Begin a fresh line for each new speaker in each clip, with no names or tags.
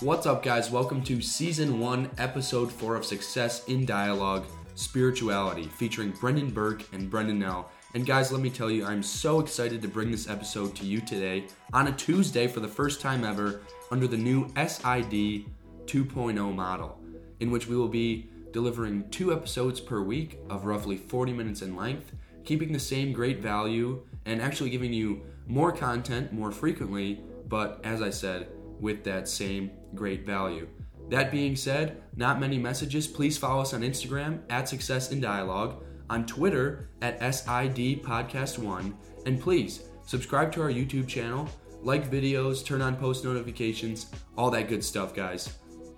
What's up, guys? Welcome to season one, episode four of Success in Dialogue Spirituality, featuring Brendan Burke and Brendan Nell. And, guys, let me tell you, I'm so excited to bring this episode to you today on a Tuesday for the first time ever under the new SID 2.0 model, in which we will be delivering two episodes per week of roughly 40 minutes in length, keeping the same great value and actually giving you more content more frequently, but as I said, with that same great value. That being said, not many messages. Please follow us on Instagram at Success in Dialogue, on Twitter at SID Podcast One, and please subscribe to our YouTube channel, like videos, turn on post notifications, all that good stuff, guys.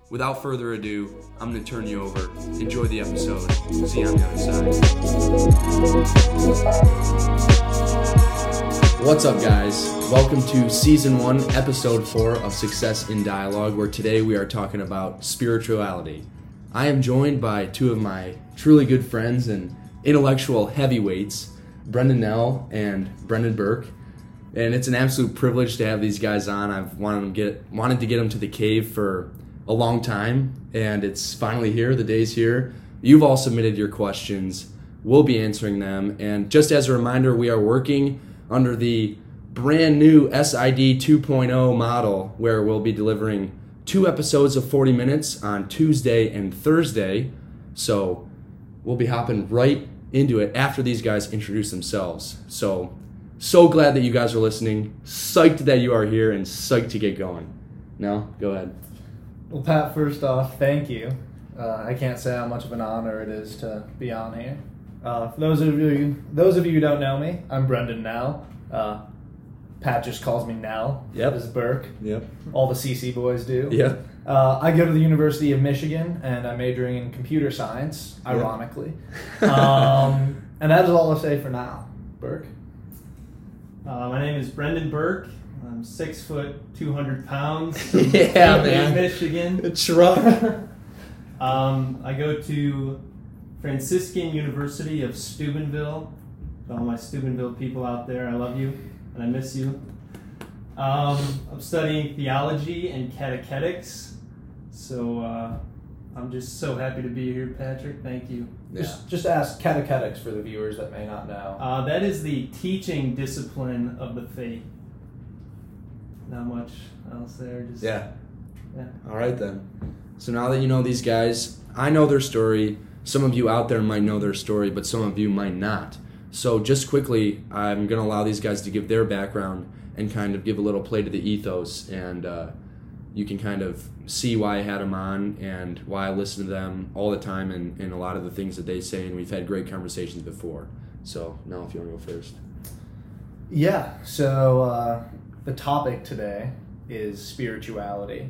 Without further ado, I'm going to turn you over. Enjoy the episode. See you on the other side. What's up, guys? Welcome to season one, episode four of Success in Dialogue, where today we are talking about spirituality. I am joined by two of my truly good friends and intellectual heavyweights, Brendan Nell and Brendan Burke. And it's an absolute privilege to have these guys on. I've wanted them get wanted to get them to the cave for a long time, and it's finally here. The day's here. You've all submitted your questions. We'll be answering them. And just as a reminder, we are working under the brand new SID 2.0 model, where we'll be delivering two episodes of 40 minutes on Tuesday and Thursday. So we'll be hopping right into it after these guys introduce themselves. So, so glad that you guys are listening. Psyched that you are here and psyched to get going. Now, go ahead.
Well, Pat, first off, thank you. Uh, I can't say how much of an honor it is to be on here. Uh, for those of you, those of you who don't know me, I'm Brendan Nell. Uh, Pat just calls me Nell.
Yep.
This is Burke.
Yep.
All the CC boys do.
Yeah.
Uh, I go to the University of Michigan and I'm majoring in computer science, ironically. um, and that is all I'll say for now. Burke.
Uh, my name is Brendan Burke. I'm six foot, 200 pounds.
Yeah,
from
man.
Michigan.
A Truck.
Um, I go to Franciscan University of Steubenville. To all my Steubenville people out there, I love you and I miss you. Um, I'm studying theology and catechetics. So uh, I'm just so happy to be here, Patrick. Thank you.
Just, just ask catechetics for the viewers that may not know.
Uh, that is the teaching discipline of the faith. Not much else there. Just
Yeah.
Yeah.
All right then. So now that you know these guys, I know their story. Some of you out there might know their story, but some of you might not. So just quickly, I'm going to allow these guys to give their background and kind of give a little play to the ethos, and uh, you can kind of see why I had them on and why I listen to them all the time and, and a lot of the things that they say, and we've had great conversations before. So now, if you want to go first.
Yeah, so uh, the topic today is spirituality.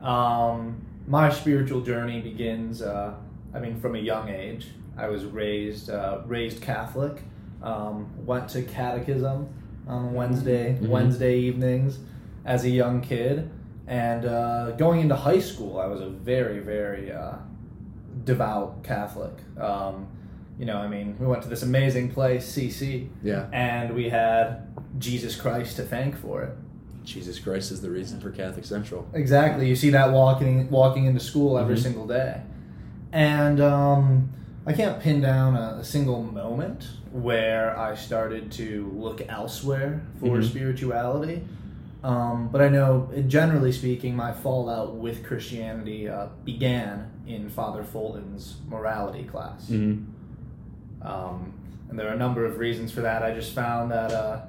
Um, my spiritual journey begins, uh, I mean, from a young age. I was raised uh, raised Catholic. Um, went to catechism on Wednesday
Mhm.
Wednesday evenings as a young kid, and uh, going into high school, I was a very very uh, devout Catholic. Um, you know, I mean, we went to this amazing place, CC,
Yeah.
and we had Jesus Christ to thank for it.
Jesus Christ is the reason for Catholic Central.
Exactly. You see that walking walking into school every
Mhm.
single day, and um, I can't pin down a, a single moment where I started to look elsewhere for
Mhm.
spirituality. Um, but I know, generally speaking, my fallout with Christianity uh, began in Father Fulton's morality class.
Mm-hmm.
Um, and there are a number of reasons for that. I just found that uh,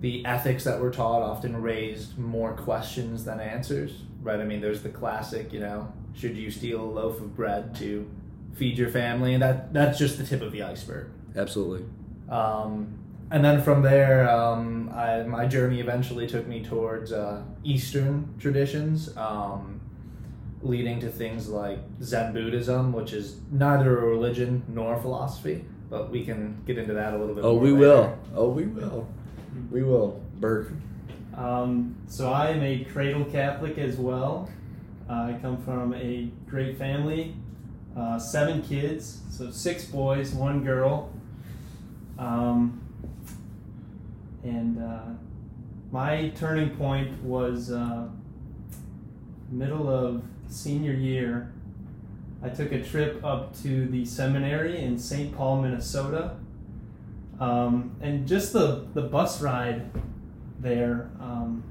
the ethics that were taught often raised more questions than answers, right? I mean, there's the classic, you know, should you steal a loaf of bread to feed your family? And that, that's just the tip of the iceberg.
Absolutely.
Um, and then from there, um, I, my journey eventually took me towards uh, Eastern traditions, um, leading to things like Zen Buddhism, which is neither a religion nor a philosophy, but we can get into that a little bit
Oh,
more.
we
later.
will. Oh, we will. We will. Burke.
Um, so I am a cradle Catholic as well. Uh, I come from a great family, uh, seven kids, so six boys, one girl. Um, and uh, my turning point was middle of senior year, I took a trip up to the seminary in St. Paul, Minnesota. Um, and just the, the bus ride there, um,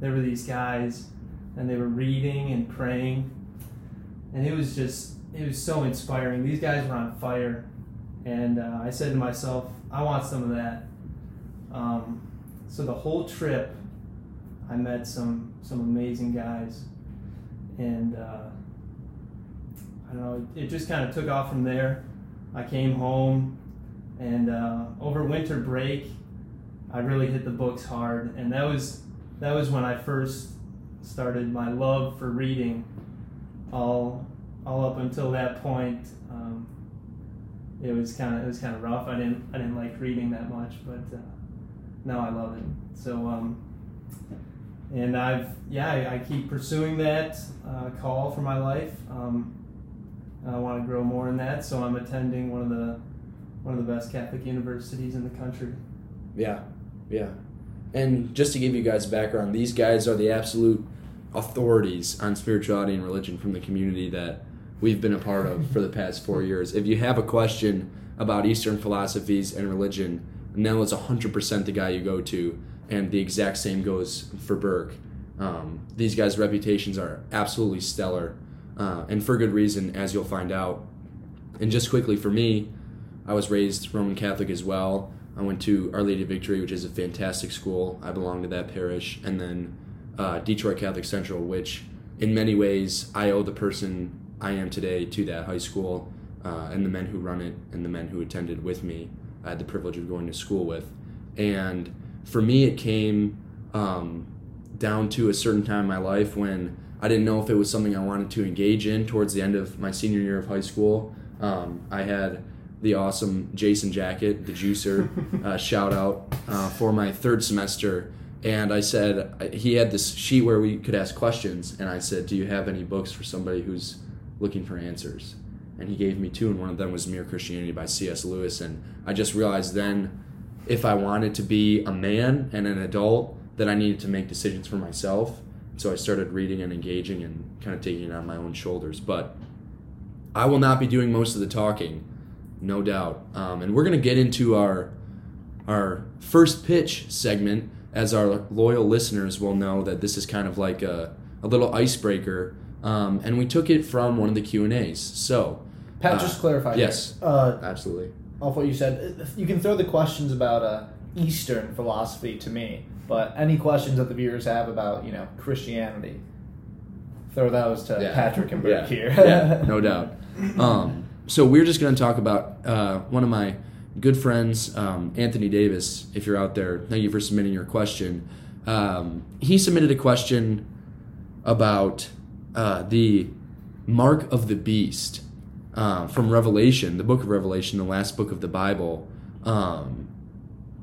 there were these guys, and they were reading and praying. And it was just, it was so inspiring. These guys were on fire. And uh, I said to myself, I want some of that. Um, so the whole trip, I met some some amazing guys, and uh, I don't know. It just kind of took off from there. I came home, and uh, over winter break, I really hit the books hard, and that was that was when I first started my love for reading. All all up until that point, um, it was kind of it was kind of rough. I didn't I didn't like reading that much, but uh, now I love it. So um, and I've yeah I, I keep pursuing that uh, call for my life. Um, I want to grow more in that, so I'm attending one of the one of the best Catholic universities in the country.
Yeah, yeah. And just to give you guys background, these guys are the absolute authorities on spirituality and religion from the community that we've been a part of for the past four years. If you have a question about Eastern philosophies and religion, Nell is 100% the guy you go to, and the exact same goes for Burke. Um, these guys' reputations are absolutely stellar, uh, and for good reason, as you'll find out. And just quickly, for me, I was raised Roman Catholic as well. I went to Our Lady of Victory, which is a fantastic school. I belong to that parish. And then uh, Detroit Catholic Central, which in many ways I owe the person I am today to that high school uh, and the men who run it and the men who attended with me. I had the privilege of going to school with. And for me, it came um, down to a certain time in my life when I didn't know if it was something I wanted to engage in towards the end of my senior year of high school. Um, I had the awesome Jason Jacket, the juicer, uh, shout out uh, for my third semester. And I said, he had this sheet where we could ask questions. And I said, Do you have any books for somebody who's looking for answers? And he gave me two, and one of them was Mere Christianity by C.S. Lewis. And I just realized then, if I wanted to be a man and an adult, that I needed to make decisions for myself. So I started reading and engaging and kind of taking it on my own shoulders. But I will not be doing most of the talking no doubt. Um, and we're going to get into our our first pitch segment, as our loyal listeners will know that this is kind of like a, a little icebreaker. Um, and we took it from one of the Q and A's. So,
Pat,
uh,
just clarify.
Yes.
Uh,
absolutely.
Off what you said, you can throw the questions about uh, Eastern philosophy to me, but any questions that the viewers have about you know Christianity, throw those to
Yeah.
Patrick and Burke
yeah.
here.
yeah, no doubt. Um, so we're just going to talk about uh, one of my good friends, um, Anthony Davis. If you're out there, thank you for submitting your question. Um, he submitted a question about uh, the mark of the beast uh, from Revelation, the book of Revelation, the last book of the Bible. Um,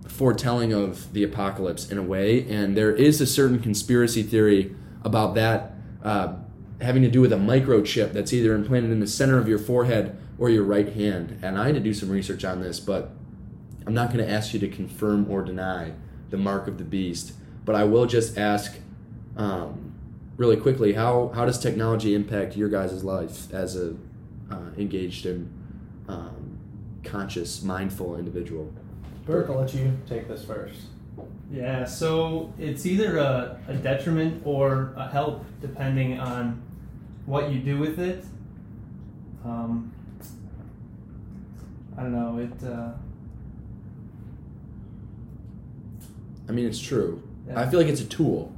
foretelling of the apocalypse in a way, and there is a certain conspiracy theory about that uh, having to do with a microchip that's either implanted in the center of your forehead or your right hand. And I had to do some research on this, but I'm not going to ask you to confirm or deny the mark of the beast. But I will just ask, um, really quickly, how how does technology impact your guys' life as a uh, engaged and um, conscious, mindful individual?
Burke, I'll let you take this first.
Yeah, so it's either a, a detriment or a help depending on what you do with it. Um, I don't know. It. Uh,
I mean, it's true.
Yeah.
I feel like it's a tool,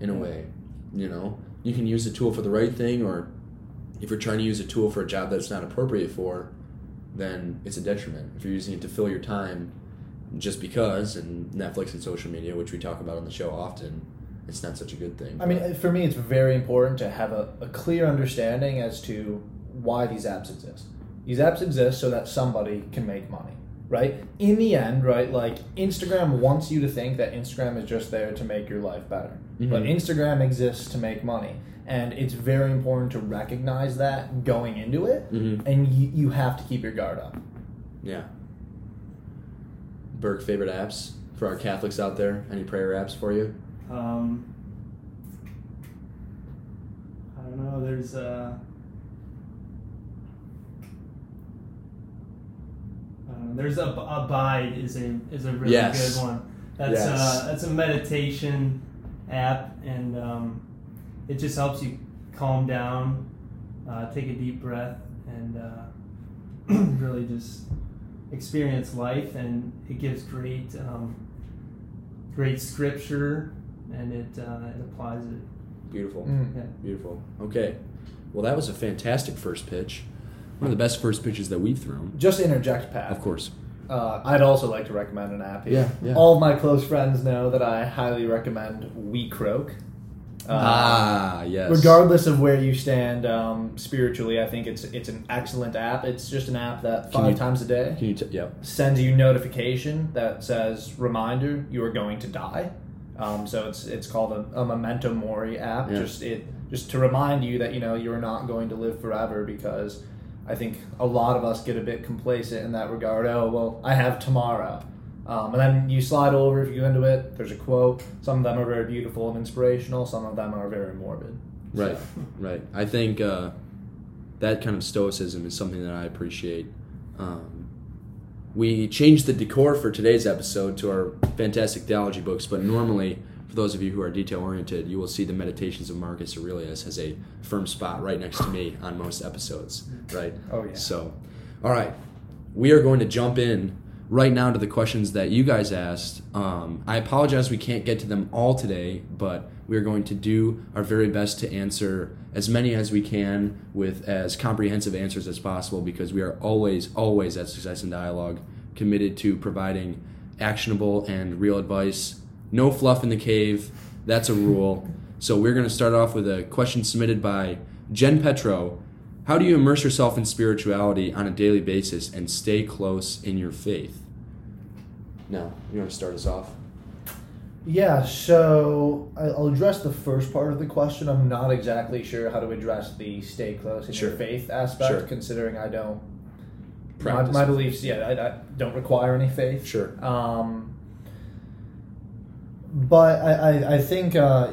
in a way. You know, you can use a tool for the right thing, or if you're trying to use a tool for a job that's not appropriate for, then it's a detriment. If you're using it to fill your time just because, and Netflix and social media, which we talk about on the show often, it's not such a good thing.
I mean, for me, it's very important to have a, a clear understanding as to why these apps exist. These apps exist so that somebody can make money, right? In the end, right, like Instagram wants you to think that Instagram is just there to make your life better. But
Mhm.
Instagram exists to make money. And it's very important to recognize that going into it,
Mhm.
and you, you have to keep your guard up.
yeah. Burke, favorite apps for our Catholics out there? Any prayer apps for you?
um, I don't know. There's uh, I there's a abide is a is a really
Yes.
good one. That's
Yes.
uh, that's a meditation app, and um, it just helps you calm down, uh, take a deep breath, and uh, really just experience life. And it gives great um, great scripture, and it uh, it applies it.
Beautiful.
Mm.
Yeah.
Beautiful. Okay. Well, that was a fantastic first pitch. One of the best first pitches that we've thrown.
Just to interject, Pat.
Of course.
Uh, I'd also like to recommend an app here.
Yeah, yeah.
All of my close friends know that I highly recommend WeCroak. Uh,
ah, yes.
Regardless of where you stand um, spiritually, I think it's it's an excellent app. It's just an app that five
you-
times a day
Can you? T- yeah.
sends you notification that says reminder you are going to die. Um, so it's it's called a, a memento mori app.
Yeah.
Just it just to remind you that you know you're not going to live forever because I think a lot of us get a bit complacent in that regard. Oh well, I have tomorrow. Um, and then you slide over, if you go into it, there's a quote. Some of them are very beautiful and inspirational, some of them are very morbid.
Right.
So,
Right. I think uh, that kind of stoicism is something that I appreciate. Um, we changed the decor for today's episode to our fantastic theology books, but normally, for those of you who are detail oriented, you will see the Meditations of Marcus Aurelius has a firm spot right next to me on most episodes. Right.
Oh, yeah.
So, all right, we are going to jump in right now to the questions that you guys asked. Um, I apologize we can't get to them all today, but we are going to do our very best to answer as many as we can with as comprehensive answers as possible because we are always, always at Success in Dialogue committed to providing actionable and real advice. No fluff in the cave. That's a rule. So we're going to start off with a question submitted by Jen Petro. How do you immerse yourself in spirituality on a daily basis and stay close in your faith? Now, you want to start us off?
Yeah, so I'll address the first part of the question. I'm not exactly sure how to address the stay close in
Sure.
your faith aspect,
Sure.
considering I don't. My, my beliefs, yeah, I, I don't require any faith.
Sure.
Um, but I, I, I think uh,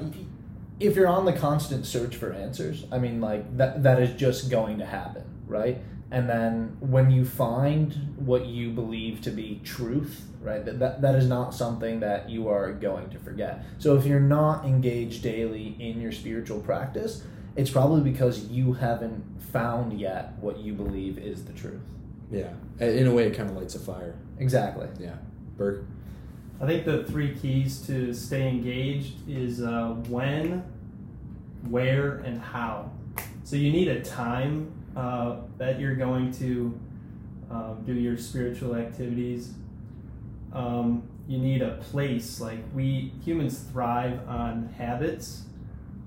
if you're on the constant search for answers, I mean, like that that is just going to happen, right? And then when you find what you believe to be truth, right, that, that, that is not something that you are going to forget. So if you're not engaged daily in your spiritual practice, it's probably because you haven't found yet what you believe is the truth.
Yeah. In a way, it kind of lights a fire.
Exactly.
Yeah. Burke?
I think the three keys to stay engaged is uh, when, where, and how. So you need a time uh, that you're going to um, do your spiritual activities. Um, you need a place. Like we humans thrive on habits.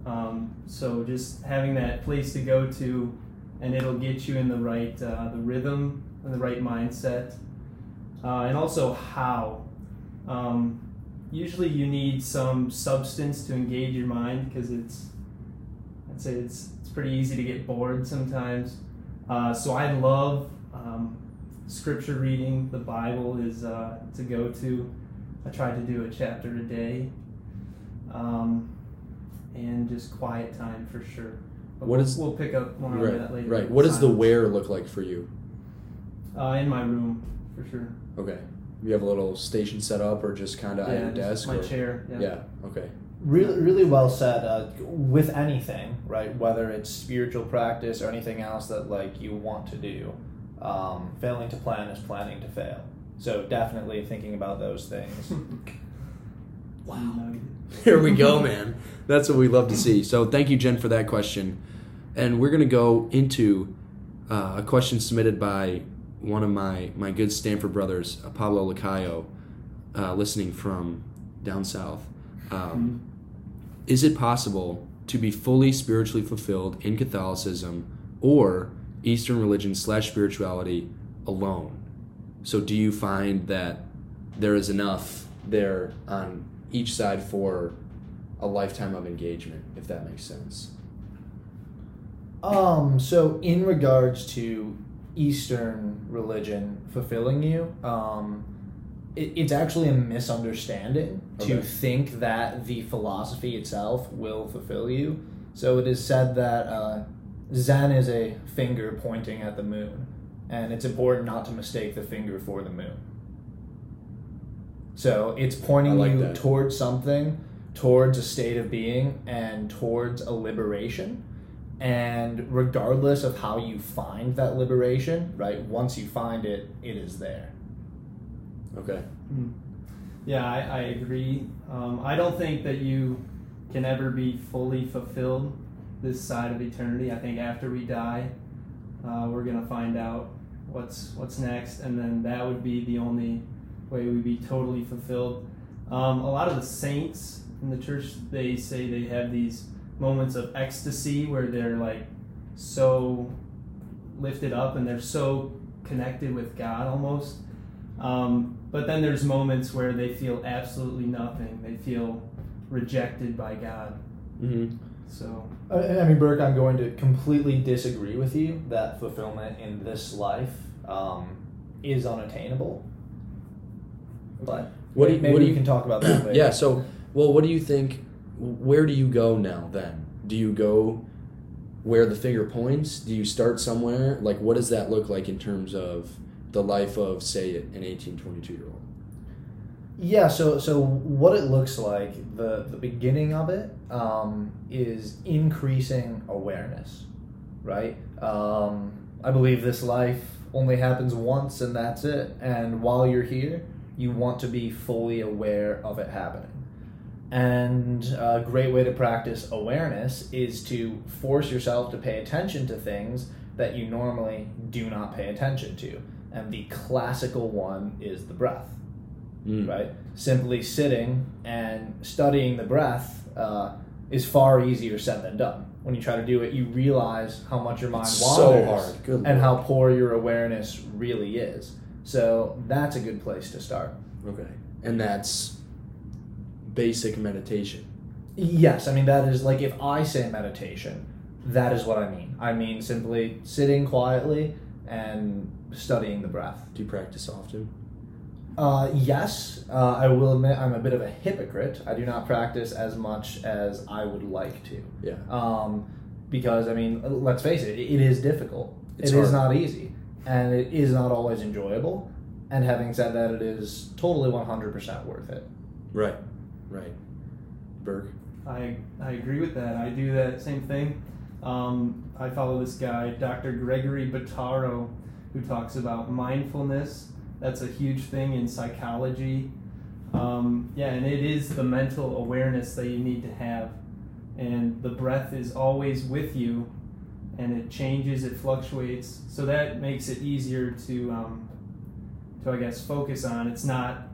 Um, so just having that place to go to, and it'll get you in the right uh, the rhythm and the right mindset, uh, and also how. Um, usually, you need some substance to engage your mind because it's, I'd say it's it's pretty easy to get bored sometimes. Uh, so I love um, scripture reading. The Bible is uh, to go to. I try to do a chapter a day, um, and just quiet time for sure. But
What
we'll,
is-
we'll pick up more on that later.
Right. What does the where look like for you?
Uh, in my room for sure.
Okay. You have a little station set up or just kind of at your
just
desk?
my
or-
chair. Yeah.
Yeah. Okay.
Really, really well said. Uh, with anything, right? Whether it's spiritual practice or anything else that like you want to do, um, failing to plan is planning to fail. So definitely thinking about those things.
Wow. Here we go, man. That's what we love to see. So thank you, Jen, for that question. And we're going to go into uh, a question submitted by one of my, my good Stanford brothers, uh, Pablo Lacayo, uh, listening from down south. Um, is it possible to be fully spiritually fulfilled in Catholicism or Eastern religion slash spirituality alone? So do you find that there is enough there on each side for a lifetime of engagement, if that makes sense?
Um, so in regards to Eastern religion fulfilling you, um, it, it's actually a misunderstanding
Okay.
to think that the philosophy itself will fulfill you. So it is said that uh, Zen is a finger pointing at the moon, and it's important not to mistake the finger for the moon. So it's pointing
like
you
that.
towards something, towards a state of being, and towards a liberation. And regardless of how you find that liberation, right, once you find it, it is there.
Okay.
Mm. Yeah, I, I agree. Um, I don't think that you can ever be fully fulfilled this side of eternity. I think after we die, uh, we're gonna find out what's what's next, and then that would be the only way we'd be totally fulfilled. Um, a lot of the saints in the church they say they have these moments of ecstasy where they're like so lifted up and they're so connected with God almost. Um, but then there's moments where they feel absolutely nothing. They feel rejected by God.
Mm-hmm.
So
I I mean, Burke, I'm going to completely disagree with you that fulfillment in this life um, is unattainable. But
What do you-
maybe
what do
we
you-
can talk about that later.
Yeah. So, well, what do you think? Where do you go now? Then, do you go where the finger points? Do you start somewhere? Like, what does that look like in terms of the life of, say, an 18, 22 year old?
Yeah, so so what it looks like, the the beginning of it um, is increasing awareness, right? Um, I believe this life only happens once and that's it. And while you're here, you want to be fully aware of it happening. And a great way to practice awareness is to force yourself to pay attention to things that you normally do not pay attention to. And the classical one is the breath
Mm.
right? Simply sitting and studying the breath uh, is far easier said than done. When you try to do it, you realize how much your mind
It's
wanders
so hard.
And how poor your awareness really is. So that's a good place to start.
Okay. And that's basic meditation.
Yes, I mean that is like if I say meditation, that is what I mean. I mean simply sitting quietly and studying the breath.
Do you practice often?
Uh, yes, uh, I will admit I'm a bit of a hypocrite. I do not practice as much as I would like to.
Yeah.
Um, because, I mean, let's face it, it is difficult.
It's
It is not easy. And it is not always enjoyable. And having said that, it is totally 100% worth it.
Right. Right. Burke.
I I agree with that. I do that same thing. Um, I follow this guy, Dr. Gregory Bottaro, who talks about mindfulness. That's a huge thing in psychology. Um, yeah, and it is the mental awareness that you need to have. And the breath is always with you, and it changes, it fluctuates. So that makes it easier to, um, to I guess, focus on. It's not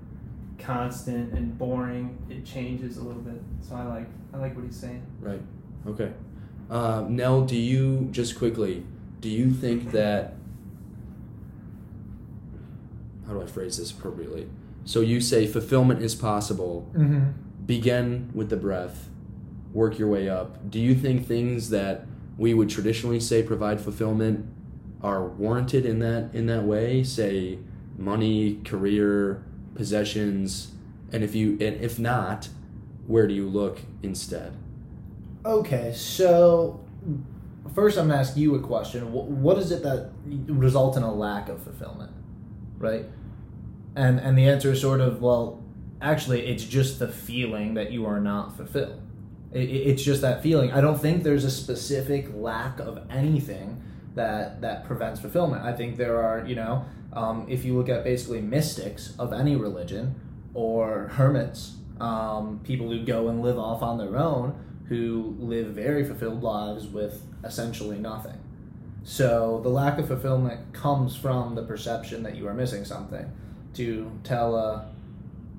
constant and boring. It changes a little bit. So I like I like what he's saying.
Right. Okay. Uh, Nell, do you just quickly? Do you think that? How do I phrase this appropriately? So you say fulfillment is possible.
Mm-hmm.
Begin with the breath, work your way up. Do you think things that we would traditionally say provide fulfillment are warranted in that in that way? Say money, career, possessions, and if you and if not, where do you look instead?
Okay, so first I'm to ask you a question. Wh- What is it that results in a lack of fulfillment? Right? And and the answer is sort of well, actually it's just the feeling that you are not fulfilled. It- it's just that feeling. I don't think there's a specific lack of anything that that prevents fulfillment. I think there are, you know, um, if you look at basically mystics of any religion or hermits, um, people who go and live off on their own, who live very fulfilled lives with essentially nothing. So the lack of fulfillment comes from the perception that you are missing something. To tell a,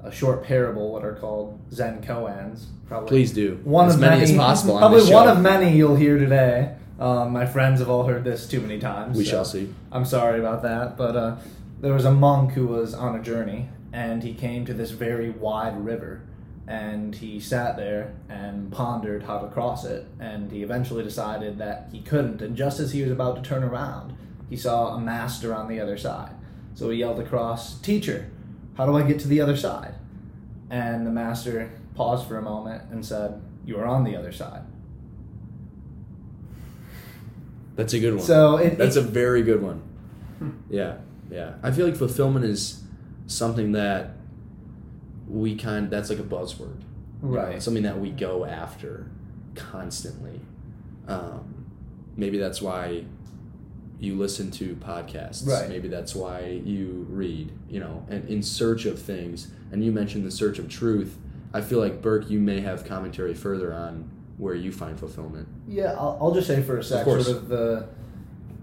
a short parable, what are called Zen koans, probably
Please do
one
as
of
many,
many,
as possible.
Probably
this
one
show.
of many you'll hear today. Um, my friends have all heard this too many times.
We
so
shall see.
I'm sorry about that, but uh, there was a monk who was on a journey, and he came to this very wide river, and he sat there and pondered how to cross it, and he eventually decided that he couldn't. And just as he was about to turn around, he saw a master on the other side. So he yelled across, "Teacher, how do I get to the other side?" And the master paused for a moment and said, "You are on the other side."
That's a good one.
So it,
That's
it,
a very good one. Yeah, yeah. I feel like fulfillment is something that we kind. That's like a buzzword, you know,
right.
something that we go after constantly. Um, maybe that's why you listen to podcasts.
Right.
Maybe that's why you read. You know, and in search of things. And you mentioned the search of truth. I feel like Burke, you may have commentary further on where you find fulfillment.
Yeah, I'll, I'll just say for a sec,
course.
sort of the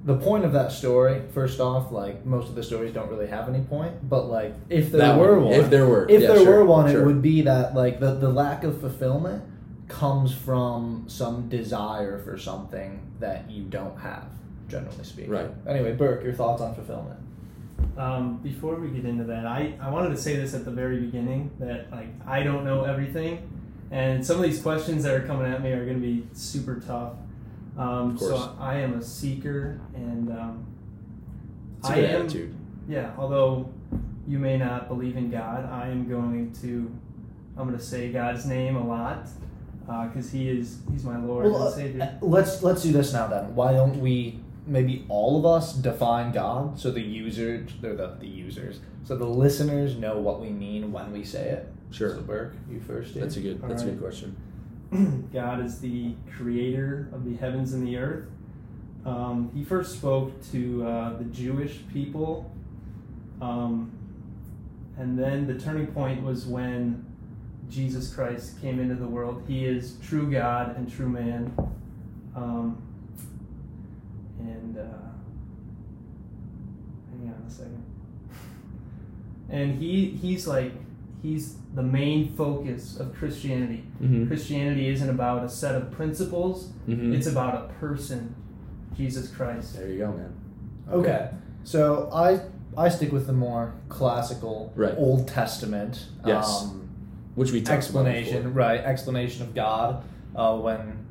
the point of that story. First off, like most of the stories don't really have any point, but like if there
That
were
one,
one,
if there were,
if
yeah,
there
sure,
were one,
sure.
it would be that like the the lack of fulfillment comes from some desire for something that you don't have, generally speaking.
Right.
Anyway, Burke, your thoughts on fulfillment?
Um, before we get into that, I, I wanted to say this at the very beginning that like I don't know everything, and some of these questions that are coming at me are going to be super tough. Um,
Of course.
so I am a seeker, and um,
It's a
I
good
am
attitude.
yeah. Although you may not believe in God, I am going to I'm going to say God's name a lot because He is He's my Lord
Well,
and
uh,
Savior.
let's let's do this now then. Why don't we maybe all of us define God so the users, they're the, the users, so the listeners know what we mean when we say it.
Sure.
So Burke, you first. Dude.
That's a good.
All
That's a good question.
God is the creator of the heavens and the earth. Um, he first spoke to uh, the Jewish people, um, and then the turning point was when Jesus Christ came into the world. He is true God and true man. Um, and uh, hang on a second. And he he's like he's the main focus of Christianity.
Mm-hmm.
Christianity isn't about a set of principles,
Mm-hmm.
it's about a person, Jesus Christ.
there you go, man.
Okay. So I I stick with the more classical
Right.
Old Testament
Yes.
um,
Which we talked about
explanation, right? Explanation of God uh, when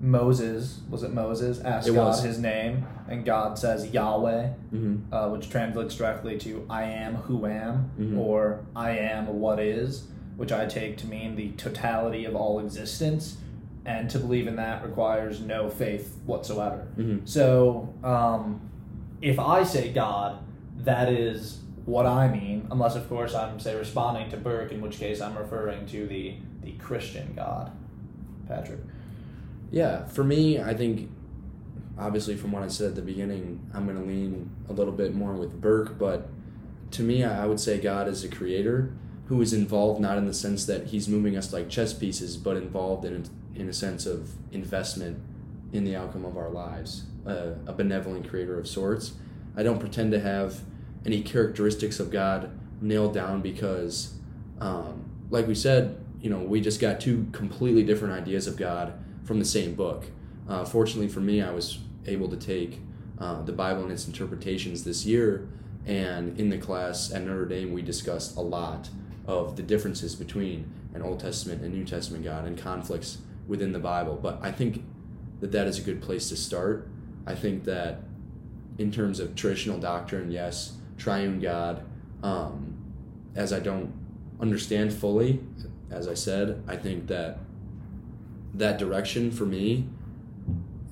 Moses was it Moses asked
It
God
was.
his name, and God says Yahweh,
Mm-hmm.
uh, which translates directly to "I am who am"
Mhm.
or "I am what is," which I take to mean the totality of all existence. And to believe in that requires no faith whatsoever.
Mm-hmm.
So, um, if I say God, that is what I mean, unless, of course, I'm, say, responding to Burke, in which case I'm referring to the, the Christian God. Patrick.
Yeah, for me, I think obviously from what I said at the beginning, I'm going to lean a little bit more with Burke, but to me, I would say God is a creator who is involved not in the sense that he's moving us like chess pieces, but involved in in a sense of investment in the outcome of our lives, uh, a benevolent creator of sorts. I don't pretend to have any characteristics of God nailed down because, um, like we said, you know, we just got two completely different ideas of God from the same book. Uh, fortunately for me, I was able to take uh, the Bible and its interpretations this year, and in the class at Notre Dame, we discussed a lot of the differences between an Old Testament and New Testament God and conflicts within the Bible. But I think that that is a good place to start. I think that in terms of traditional doctrine, yes, triune God, um, as I don't understand fully, as I said, I think that that direction for me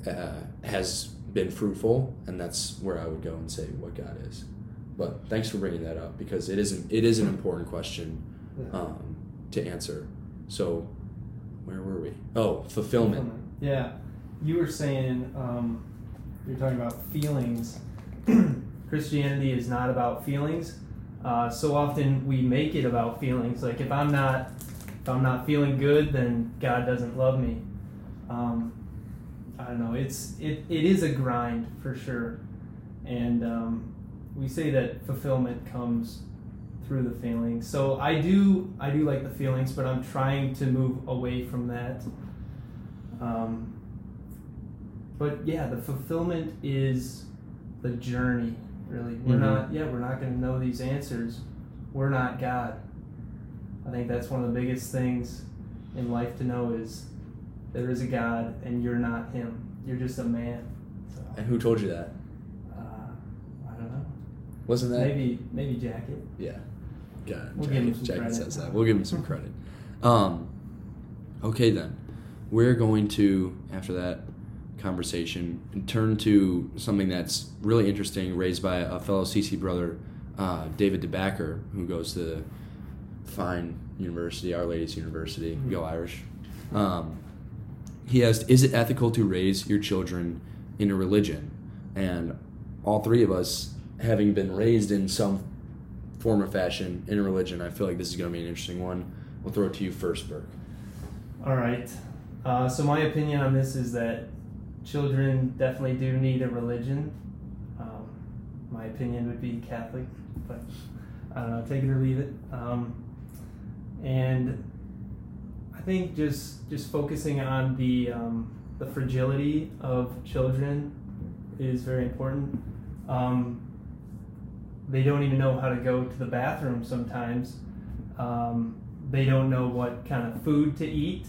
uh, has been fruitful, and that's where I would go and say what God is. But thanks for bringing that up because it isn't it is an important question um, to answer. So where were we? Oh, fulfillment.
Yeah, you were saying um, you're talking about feelings. Christianity is not about feelings. Uh, so often we make it about feelings. Like if I'm not if I'm not feeling good, then God doesn't love me. Um, I don't know. It's it, it is a grind for sure, and um, we say that fulfillment comes through the feelings. So I do I do like the feelings, but I'm trying to move away from that. Um, but yeah, the fulfillment is the journey. Really, we're
Mhm.
not. Yeah, we're not going to know these answers. We're not God. I think that's one of the biggest things in life to know is there is a God and you're not Him. You're just a man. So,
And who told you that?
uh, I don't know.
Wasn't that
Maybe maybe Jacket.
Yeah. God,
We'll give him
Jacket,
some
Jacket
credit.
says that. We'll give him some credit. Um, okay, then. We're going to, after that, conversation turn to something that's really interesting, raised by a fellow CC brother, uh, David DeBacker, who goes to fine university, Our Lady's University, go Irish. Um, he asked, "Is it ethical to raise your children in a religion?" And all three of us, having been raised in some form or fashion in a religion, I feel like this is going to be an interesting one. We'll throw it to you first, Burke.
All right. Uh, so my opinion on this is that children definitely do need a religion. Um, my opinion would be Catholic, but I don't know, take it or leave it. Um, and I think just just focusing on the um, the fragility of children is very important. Um, they don't even know how to go to the bathroom sometimes. Um, they don't know what kind of food to eat.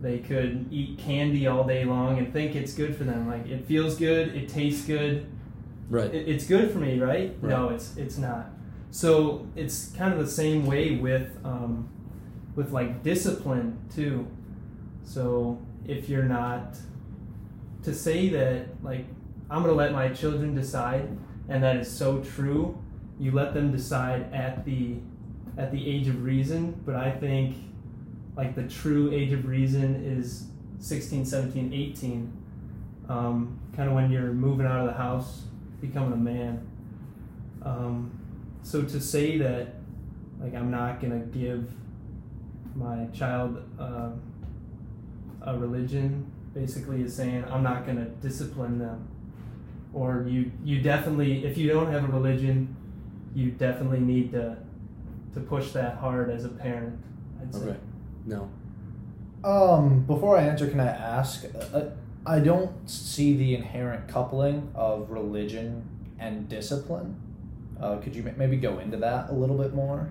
They could eat candy all day long and think it's good for them. Like it feels good, it tastes good,
Right.
it, it's good for me, right? No, it's it's not. So it's kind of the same way with um, with like discipline too. So if you're not to say that like I'm gonna let my children decide, and that is so true. You let them decide at the at the age of reason, but I think like the true age of reason is 16, 17, 18. Um, kind of when you're moving out of the house, becoming a man. Um, so to say that, like, I'm not gonna give my child uh, a religion, basically is saying I'm not gonna discipline them, or you you definitely if you don't have a religion, you definitely need to to push that hard as a parent. I'd say.
Okay. No.
Um, before I answer, can I ask? Uh, I don't see the inherent coupling of religion and discipline. Uh, could you maybe go into that a little bit more?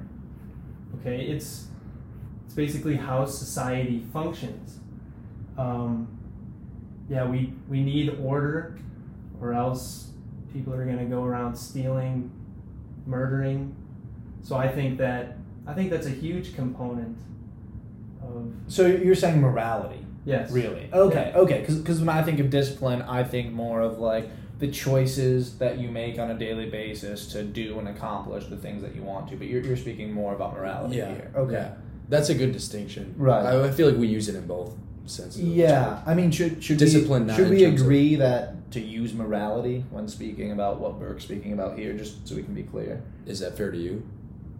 Okay, it's it's basically how society functions. Um, yeah, we we need order, or else people are gonna go around stealing, murdering. So I think that I think that's a huge component of
So you're saying morality,
yes.
really? Okay, okay. Because when I think of discipline, I think more of like the choices that you make on a daily basis to do and accomplish the things that you want to. But you're, you're speaking more about morality here. Okay.
Yeah. That's a good distinction.
Right.
I, I feel like we use it in both senses.
Yeah. I mean, should should
Discipline,
we should we
terms of-
agree that to use morality when speaking about what Burke's speaking about here, just so we can be clear?
Is that fair to you?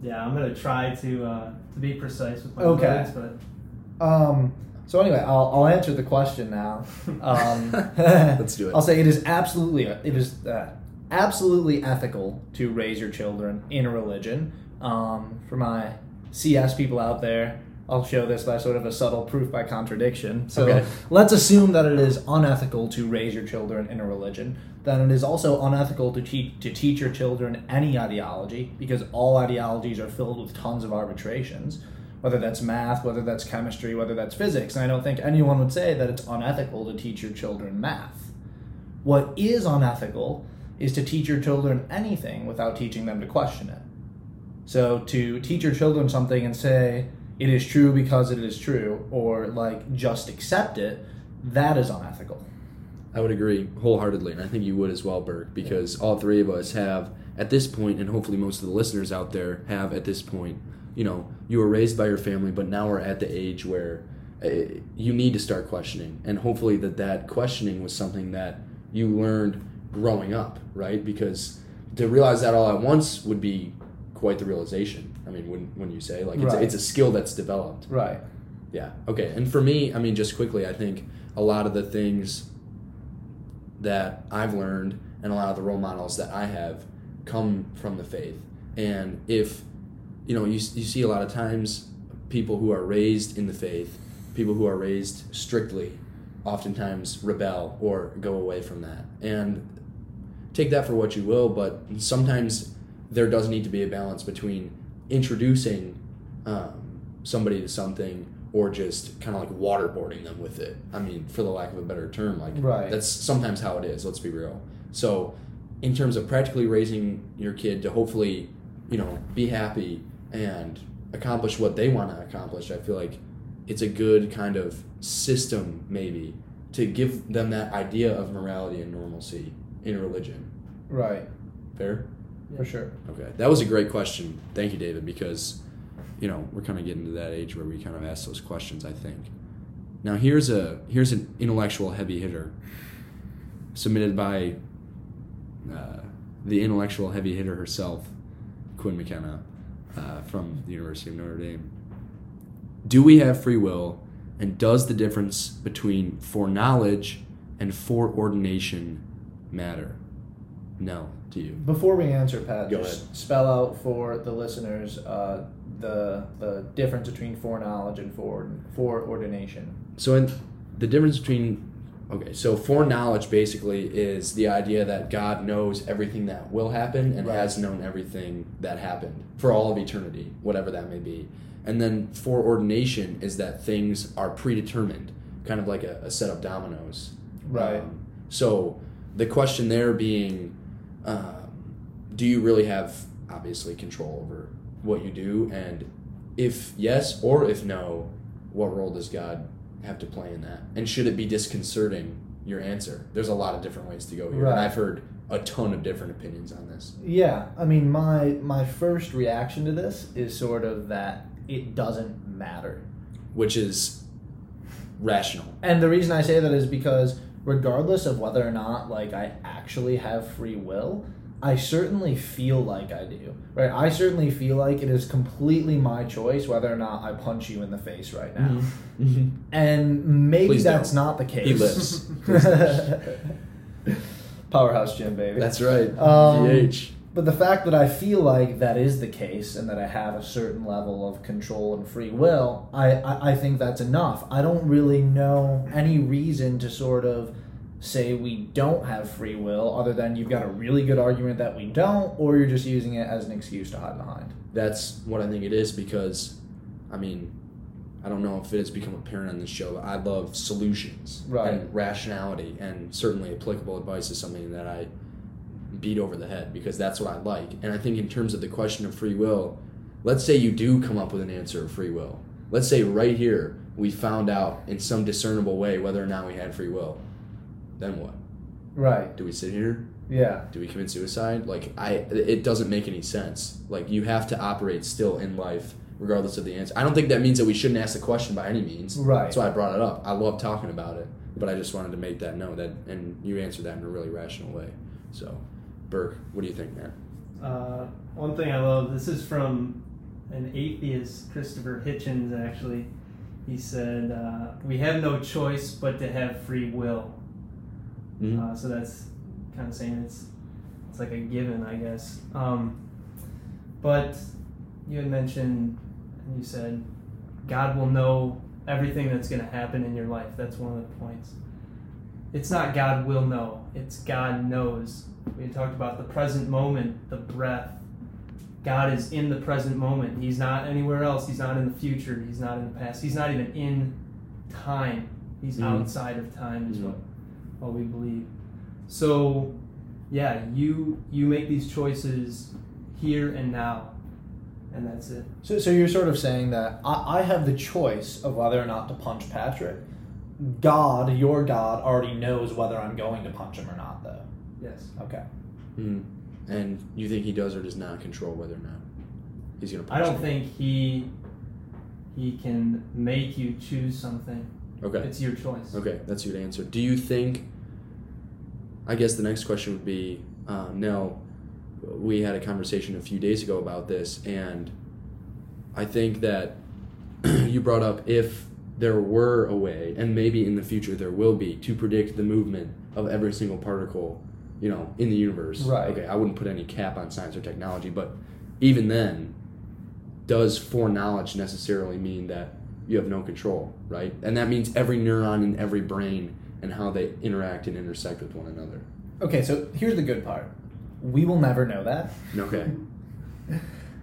Yeah, I'm gonna try to uh, to be precise with my
Okay.
words, but
Um. So anyway, I'll I'll answer the question now. Um,
Let's do it.
I'll say it is absolutely it is uh, absolutely ethical to raise your children in a religion. Um, for my CS people out there, I'll show this by sort of a subtle proof by contradiction. So
Okay.
let's assume that it is unethical to raise your children in a religion. Then it is also unethical to teach to teach your children any ideology because all ideologies are filled with tons of arbitrations. Whether that's math, whether that's chemistry, whether that's physics, and I don't think anyone would say that it's unethical to teach your children math. What is unethical is to teach your children anything without teaching them to question it. So to teach your children something and say it is true because it is true, or like just accept it, that is unethical.
I would agree wholeheartedly, and I think you would as well, Burke, because all three of us have, at this point, and hopefully most of the listeners out there have at this point, you know, you were raised by your family, but now we're at the age where uh, you need to start questioning, and hopefully that that questioning was something that you learned growing up, right? Because to realize that all at once would be quite the realization. I mean, when when you say like it's,
Right.
it's a skill that's developed.
Right.
Yeah. Okay. And for me, I mean, just quickly, I think a lot of the things that I've learned and a lot of the role models that I have come from the faith. And if, you know, you, you see a lot of times people who are raised in the faith, people who are raised strictly, oftentimes rebel or go away from that. And take that for what you will, but sometimes there does need to be a balance between introducing um, somebody to something or just kind of like waterboarding them with it. I mean, for the lack of a better term, like
Right.
that's sometimes how it is. Let's be real. So, in terms of practically raising your kid to hopefully, you know, be happy and accomplish what they want to accomplish, I feel like it's a good kind of system maybe to give them that idea of morality and normalcy in religion.
Right.
Fair?
For sure.
Okay. That was a great question. Thank you, David, because you know, we're kind of getting to that age where we kind of ask those questions, I think. Now here's a here's an intellectual heavy hitter submitted by uh, the intellectual heavy hitter herself, Quinn McKenna, uh, from the University of Notre Dame. Do we have free will, and does the difference between foreknowledge and foreordination matter? No, to you.
Before we answer, Pat,
Go
just
ahead.
spell out for the listeners uh, the the difference between foreknowledge and fore foreordination.
So, in the difference between okay, so foreknowledge basically is the idea that God knows everything that will happen and
Right.
has known everything that happened for all of eternity, whatever that may be. And then foreordination is that things are predetermined, kind of like a, a set of dominoes.
Right.
Um, so the question there being, um, do you really have obviously control over what you do? And if yes or if no, what role does God have to play in that? And should it be disconcerting your answer? There's a lot of different ways to go here.
Right.
And I've heard a ton of different opinions on this.
Yeah, I mean, my my first reaction to this is sort of that it doesn't matter.
Which is rational.
And the reason I say that is because regardless of whether or not like I actually have free will, I certainly feel like I do. Right? I certainly feel like it is completely my choice whether or not I punch you in the face right now. And maybe
Please
that's
don't.
not the case.
He lives.
Powerhouse gym, baby.
That's right.
Um,
DH.
But the fact that I feel like that is the case and that I have a certain level of control and free will, I, I, I think that's enough. I don't really know any reason to sort of say we don't have free will other than you've got a really good argument that we don't, or you're just using it as an excuse to hide behind.
That's what I think it is because, I mean, I don't know if it has become apparent on this show, but I love solutions
Right.
and rationality, and certainly applicable advice is something that I beat over the head because that's what I like. And I think in terms of the question of free will, let's say you do come up with an answer of free will. Let's say right here we found out in some discernible way whether or not we had free will. Then what?
Right.
Do we sit here
Yeah.
do we commit suicide like i it doesn't make any sense like you have to operate still in life regardless of the answer i don't think that means that we shouldn't ask the question by any means
Right.
that's why i brought it up i love talking about it but i just wanted to make that note that and you answered that in a really rational way so burke what do you think man
Uh, one thing I love, this is from an atheist, Christopher Hitchens, actually. He said, uh, We have no choice but to have free will.
Mhm.
Uh, so that's kind of saying it's it's like a given, I guess. Um, but you had mentioned, and you said, God will know everything that's going to happen in your life. That's one of the points. It's not God will know, it's God knows. We had talked about the present moment, the breath. God is in the present moment. He's not anywhere else. He's not in the future. He's not in the past. He's not even in time. He's
Mhm.
outside of time, is
Mhm.
what, what we believe. So, yeah, you you make these choices here and now, and that's it.
So, so you're sort of saying that I, I have the choice of whether or not to punch Patrick. God, your God, already knows whether I'm going to punch him or not, though.
Yes.
Okay.
Mhm. and you think he does or does not control whether or not he's gonna punch I
don't
you?
think he he can make you choose something.
Okay
It's your choice.
Okay, that's a good answer. Do you think? I guess the next question would be, uh, Nell. We had a conversation a few days ago about this, and I think that you brought up if there were a way, and maybe in the future there will be, to predict the movement of every single particle, you know, in the universe.
Right.
Okay, I wouldn't put any cap on science or technology, but even then, does foreknowledge necessarily mean that you have no control, right? And that means every neuron in every brain and how they interact and intersect with one another.
Okay, so here's the good part. We will never know that.
Okay.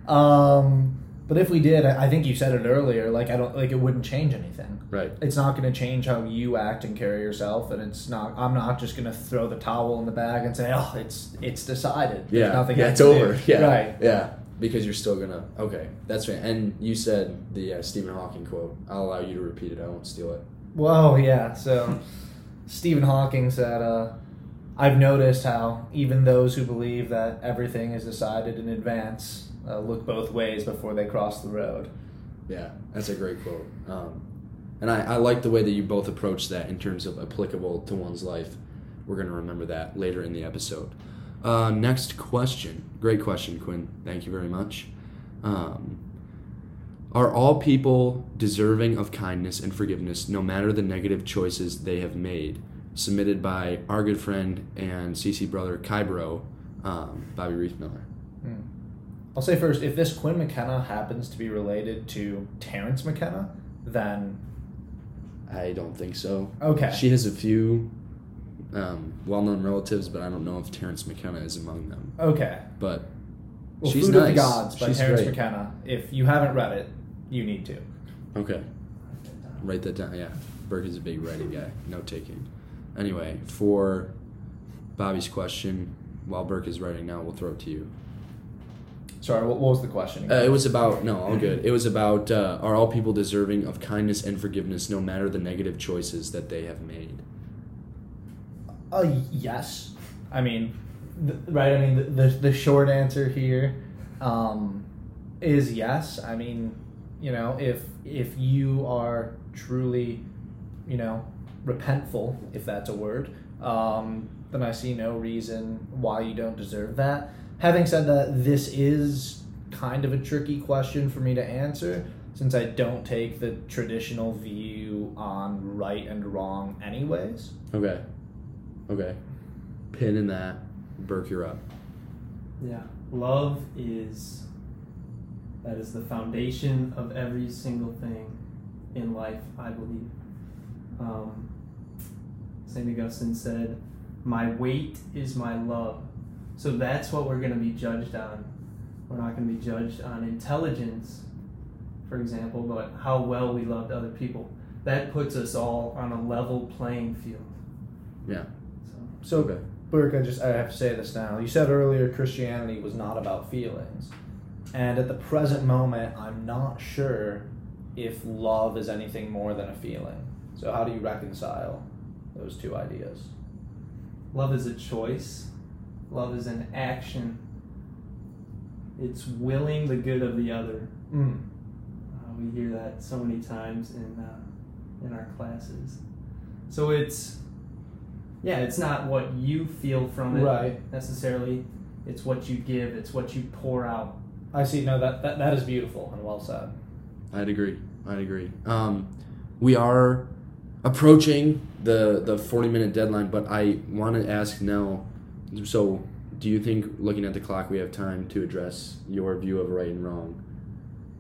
Um, but if we did, I think you said it earlier. Like I don't like it wouldn't change anything.
Right.
It's not going to change how you act and carry yourself, and it's not. I'm not just going to throw the towel in the bag and say, "Oh, it's it's decided." There's
Yeah.
nothing
yeah, it's
to do."
over. Yeah.
Right.
Yeah. Because you're still gonna. Okay, that's right. And you said the uh, Stephen Hawking quote. I'll allow you to repeat it. I won't steal it.
Well, yeah. So Stephen Hawking said, uh, I've noticed how even those who believe that everything is decided in advance uh, look both ways before they cross the road.
Yeah, that's a great quote. Um, and I, I like the way that you both approach that in terms of applicable to one's life. We're going to remember that later in the episode. Uh, next question. Great question, Quinn. Thank you very much. Um, are all people deserving of kindness and forgiveness, no matter the negative choices they have made? Submitted by our good friend and CC brother Kybro, um, Bobby Reith Miller.
Hmm. I'll say first, if this Quinn McKenna happens to be related to Terence McKenna, then
I don't think so.
okay.
She has a few um, well-known relatives, but I don't know if Terence McKenna is among them.
okay.
But
Well,
she's
Food of the Gods by
She's
Terence
great.
McKenna. If you haven't read it, you need to.
Okay, write that down. Yeah, Burke is a big writing guy. Note taking. Anyway, for Bobby's question, while Burke is writing now, we'll throw it to you.
Sorry, what, what was the question?
Uh, it was about no, all good. It was about uh, are all people deserving of kindness and forgiveness, no matter the negative choices that they have made.
Uh, yes. I mean, right. I mean, the, the the short answer here um, is yes. I mean, you know, if if you are truly, you know, repentful, if that's a word, um, then I see no reason why you don't deserve that. Having said that, this is kind of a tricky question for me to answer since I don't take the traditional view on right and wrong, anyways.
Okay, okay. Pin in that. Burke, you're up.
Yeah. Love is that is the foundation of every single thing in life, I believe. Um, St. Augustine said, My weight is my love. So that's what we're going to be judged on. We're not going to be judged on intelligence, for example, but how well we loved other people. That puts us all on a level playing field.
Yeah.
So,
So,
Okay.
Burke, I just I have to say this now. You said earlier Christianity was not about feelings, and at the present moment, I'm not sure if love is anything more than a feeling. So, how do you reconcile those two ideas?
Love is a choice. Love is an action. It's willing the good of the other.
Mm.
Uh, we hear that so many times in uh, in our classes. So it's yeah, it's not what you feel from it
Right.
necessarily. It's what you give. It's what you pour out.
I see. No, that, that that is beautiful and well said.
I'd agree. I'd agree. Um, we are approaching the the forty minute deadline, but I want to ask now. So, do you think, looking at the clock, we have time to address your view of right and wrong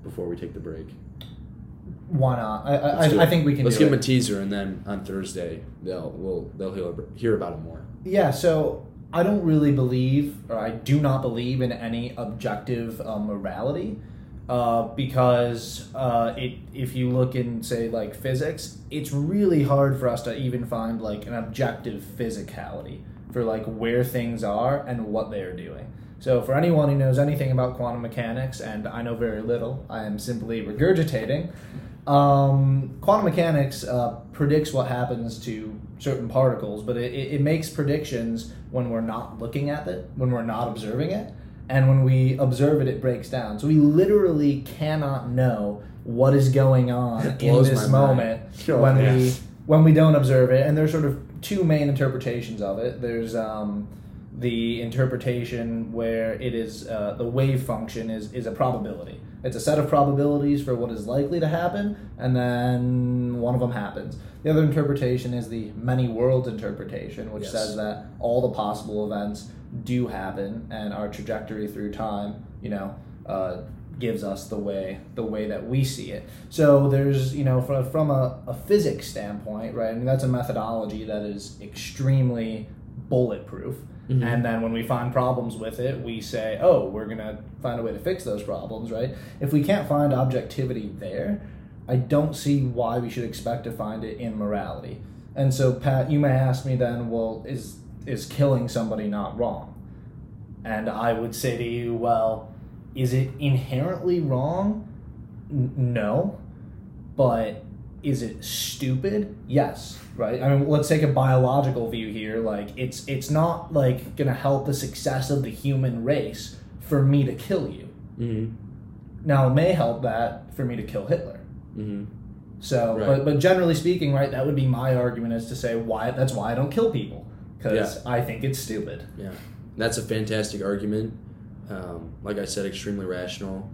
before we take the break?
Why not? I I, I, think we can.
Let's give
it.
them a teaser, and then on Thursday they'll we'll, they'll hear, hear about it more.
Yeah, so I don't really believe, or I do not believe in any objective uh, morality, uh, because uh, it if you look in say like physics, it's really hard for us to even find like an objective physicality for like where things are and what they are doing. So for anyone who knows anything about quantum mechanics, and I know very little, I am simply regurgitating. Um, quantum mechanics uh, predicts what happens to certain particles, but it, it, it makes predictions when we're not looking at it, when we're not observing it, and when we observe it, it breaks down. So we literally cannot know what is going on in this moment
Oh,
when
yeah.
we when we don't observe it. And there's sort of two main interpretations of it. There's um, the interpretation where it is uh, the wave function is is a probability. It's a set of probabilities for what is likely to happen, and then one of them happens. The other interpretation is the many worlds interpretation, which
Yes.
says that all the possible events do happen, and our trajectory through time, you know, uh, gives us the way the way that we see it. So there's, you know, from, from a, a physics standpoint, right? I mean, that's a methodology that is extremely bulletproof.
Mhm.
And then when we find problems with it, we say, oh, we're going to find a way to fix those problems, right? If we can't find objectivity there, I don't see why we should expect to find it in morality. And so, Pat, you may ask me then, well, is is killing somebody not wrong? And I would say to you, well, is it inherently wrong? N- no, but is it stupid? Yes, right. I mean, let's take a biological view here. Like, it's it's not like gonna help the success of the human race for me to kill you.
Mm-hmm.
Now, it may help that for me to kill Hitler.
Mm-hmm.
So,
Right.
but but generally speaking, right, that would be my argument is to say why that's why I don't kill people because I think it's stupid.
Yeah, that's a fantastic argument. Um, like I said, extremely rational.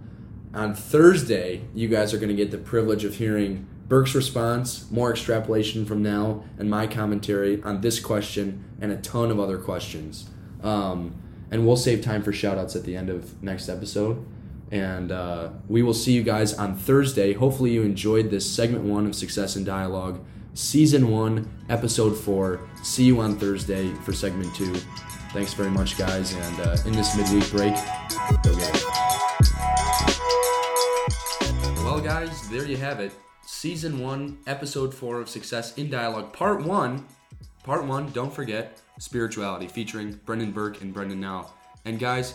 On Thursday, you guys are going to get the privilege of hearing Burke's response, more extrapolation from now, and my commentary on this question and a ton of other questions. Um, and we'll save time for shout outs at the end of next episode. And uh, we will see you guys on Thursday. Hopefully, you enjoyed this segment one of Success in Dialogue, season one, episode four. See you on Thursday for segment two. Thanks very much, guys. And uh, in this midweek break, go get it. Well, guys, there you have it. Season one, episode four of Success in Dialogue, part one. Part one, don't forget, spirituality, featuring Brendan Burke and Brendan Nell. And guys,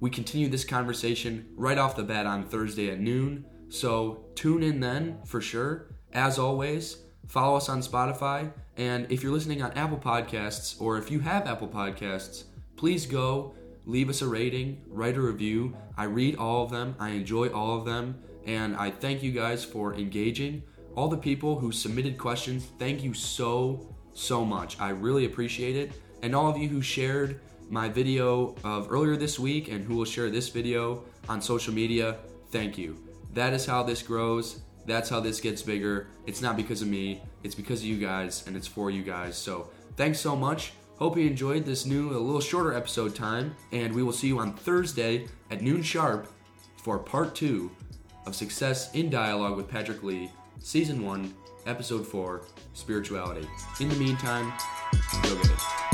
we continue this conversation right off the bat on Thursday at noon. So tune in then for sure. As always, follow us on Spotify. And if you're listening on Apple Podcasts, or if you have Apple Podcasts, please go leave us a rating, write a review. I read all of them, I enjoy all of them, and I thank you guys for engaging. All the people who submitted questions, thank you so, so much. I really appreciate it. And all of you who shared my video of earlier this week and who will share this video on social media, thank you. That is how this grows. That's how this gets bigger. It's not because of me, it's because of you guys, and it's for you guys. So, thanks so much. Hope you enjoyed this new, a little shorter episode time, and we will see you on Thursday at noon sharp for part two of Success in Dialogue with Patrick Lee, Season 1, Episode 4 Spirituality. In the meantime, go get it.